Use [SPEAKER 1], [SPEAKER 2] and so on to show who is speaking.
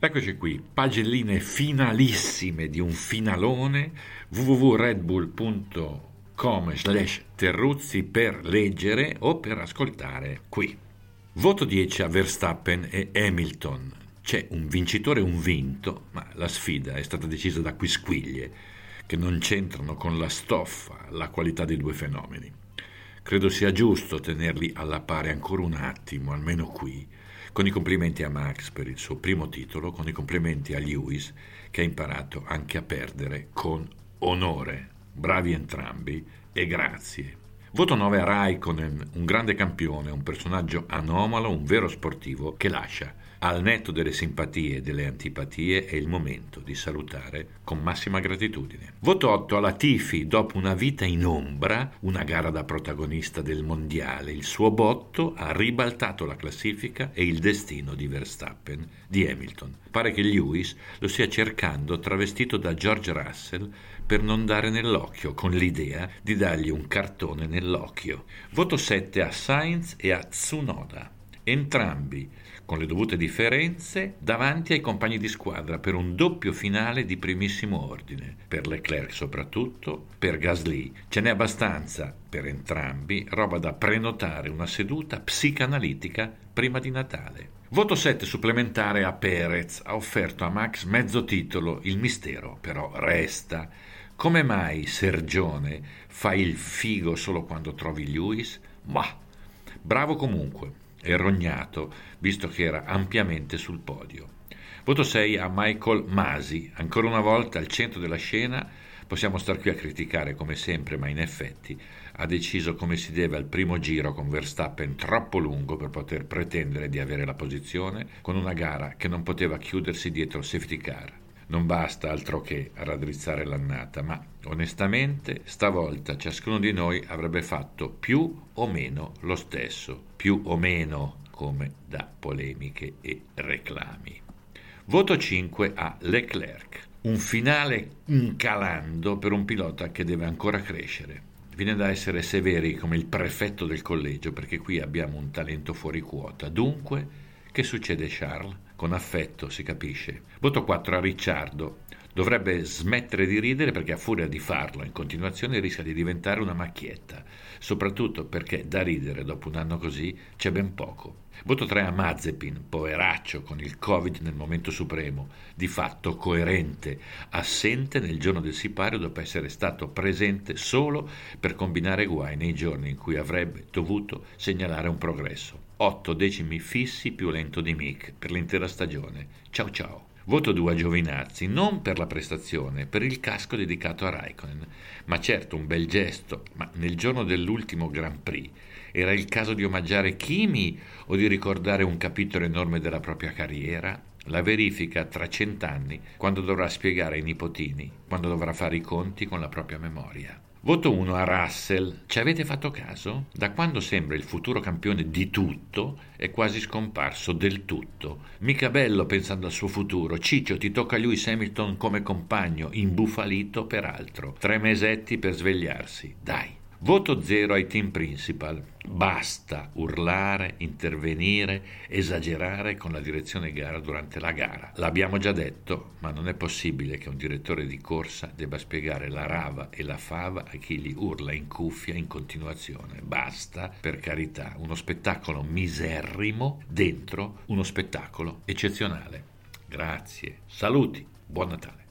[SPEAKER 1] Eccoci qui, pagelline finalissime di un finalone www.redbull.com slash terruzzi per leggere o per ascoltare qui. Voto 10 a Verstappen e Hamilton. C'è un vincitore e un vinto, ma la sfida è stata decisa da quisquiglie che non c'entrano con la stoffa, la qualità dei due fenomeni. Credo sia giusto tenerli alla pari ancora un attimo, almeno qui, con i complimenti a Max per il suo primo titolo, con i complimenti a Lewis che ha imparato anche a perdere con onore. Bravi entrambi e grazie. Voto 9 a Raikkonen, un grande campione, un personaggio anomalo, un vero sportivo che lascia al netto delle simpatie e delle antipatie è il momento di salutare con massima gratitudine. Voto 8 alla Tifi, dopo una vita in ombra, una gara da protagonista del mondiale, il suo botto ha ribaltato la classifica e il destino di Verstappen, di Hamilton. Pare che Lewis lo stia cercando travestito da George Russell per non dare nell'occhio, con l'idea di dargli un cartone nell'occhio. Voto 7 a Sainz e a Tsunoda entrambi con le dovute differenze davanti ai compagni di squadra per un doppio finale di primissimo ordine, per Leclerc soprattutto, per Gasly. Ce n'è abbastanza per entrambi, roba da prenotare una seduta psicanalitica prima di Natale. Voto 7 supplementare a Perez, ha offerto a Max mezzo titolo, il mistero però resta. Come mai Sergione fa il figo solo quando trovi Lewis? Ma bravo comunque e rognato, visto che era ampiamente sul podio. Voto 6 a Michael Masi, ancora una volta al centro della scena. Possiamo star qui a criticare come sempre, ma in effetti ha deciso come si deve al primo giro con Verstappen troppo lungo per poter pretendere di avere la posizione, con una gara che non poteva chiudersi dietro safety car. Non basta altro che raddrizzare l'annata, ma onestamente stavolta ciascuno di noi avrebbe fatto più o meno lo stesso, più o meno come da polemiche e reclami. Voto 5 a Leclerc. Un finale incalando per un pilota che deve ancora crescere. Viene da essere severi come il prefetto del collegio perché qui abbiamo un talento fuori quota. Dunque, che succede Charles? Con affetto, si capisce. Voto 4 a Ricciardo. Dovrebbe smettere di ridere perché a furia di farlo in continuazione rischia di diventare una macchietta, soprattutto perché da ridere dopo un anno così c'è ben poco. Voto 3 a Mazepin, poveraccio con il Covid nel momento supremo, di fatto coerente, assente nel giorno del sipario dopo essere stato presente solo per combinare guai nei giorni in cui avrebbe dovuto segnalare un progresso. 8 decimi fissi più lento di Mick per l'intera stagione. Ciao ciao. Voto 2 a Giovinazzi, non per la prestazione, per il casco dedicato a Raikkonen. Ma certo, un bel gesto, ma nel giorno dell'ultimo Grand Prix era il caso di omaggiare Kimi o di ricordare un capitolo enorme della propria carriera? La verifica tra cent'anni, quando dovrà spiegare ai nipotini, quando dovrà fare i conti con la propria memoria. Voto 1 a Russell. Ci avete fatto caso? Da quando sembra il futuro campione di tutto, è quasi scomparso del tutto. Mica bello pensando al suo futuro. Ciccio, ti tocca Lewis Hamilton come compagno, imbufalito peraltro. Tre mesetti per svegliarsi. Dai. Voto zero ai team principal. Basta urlare, intervenire, esagerare con la direzione gara durante la gara. L'abbiamo già detto, ma non è possibile che un direttore di corsa debba spiegare la rava e la fava a chi gli urla in cuffia in continuazione. Basta, per carità, uno spettacolo miserrimo dentro uno spettacolo eccezionale. Grazie. Saluti. Buon Natale.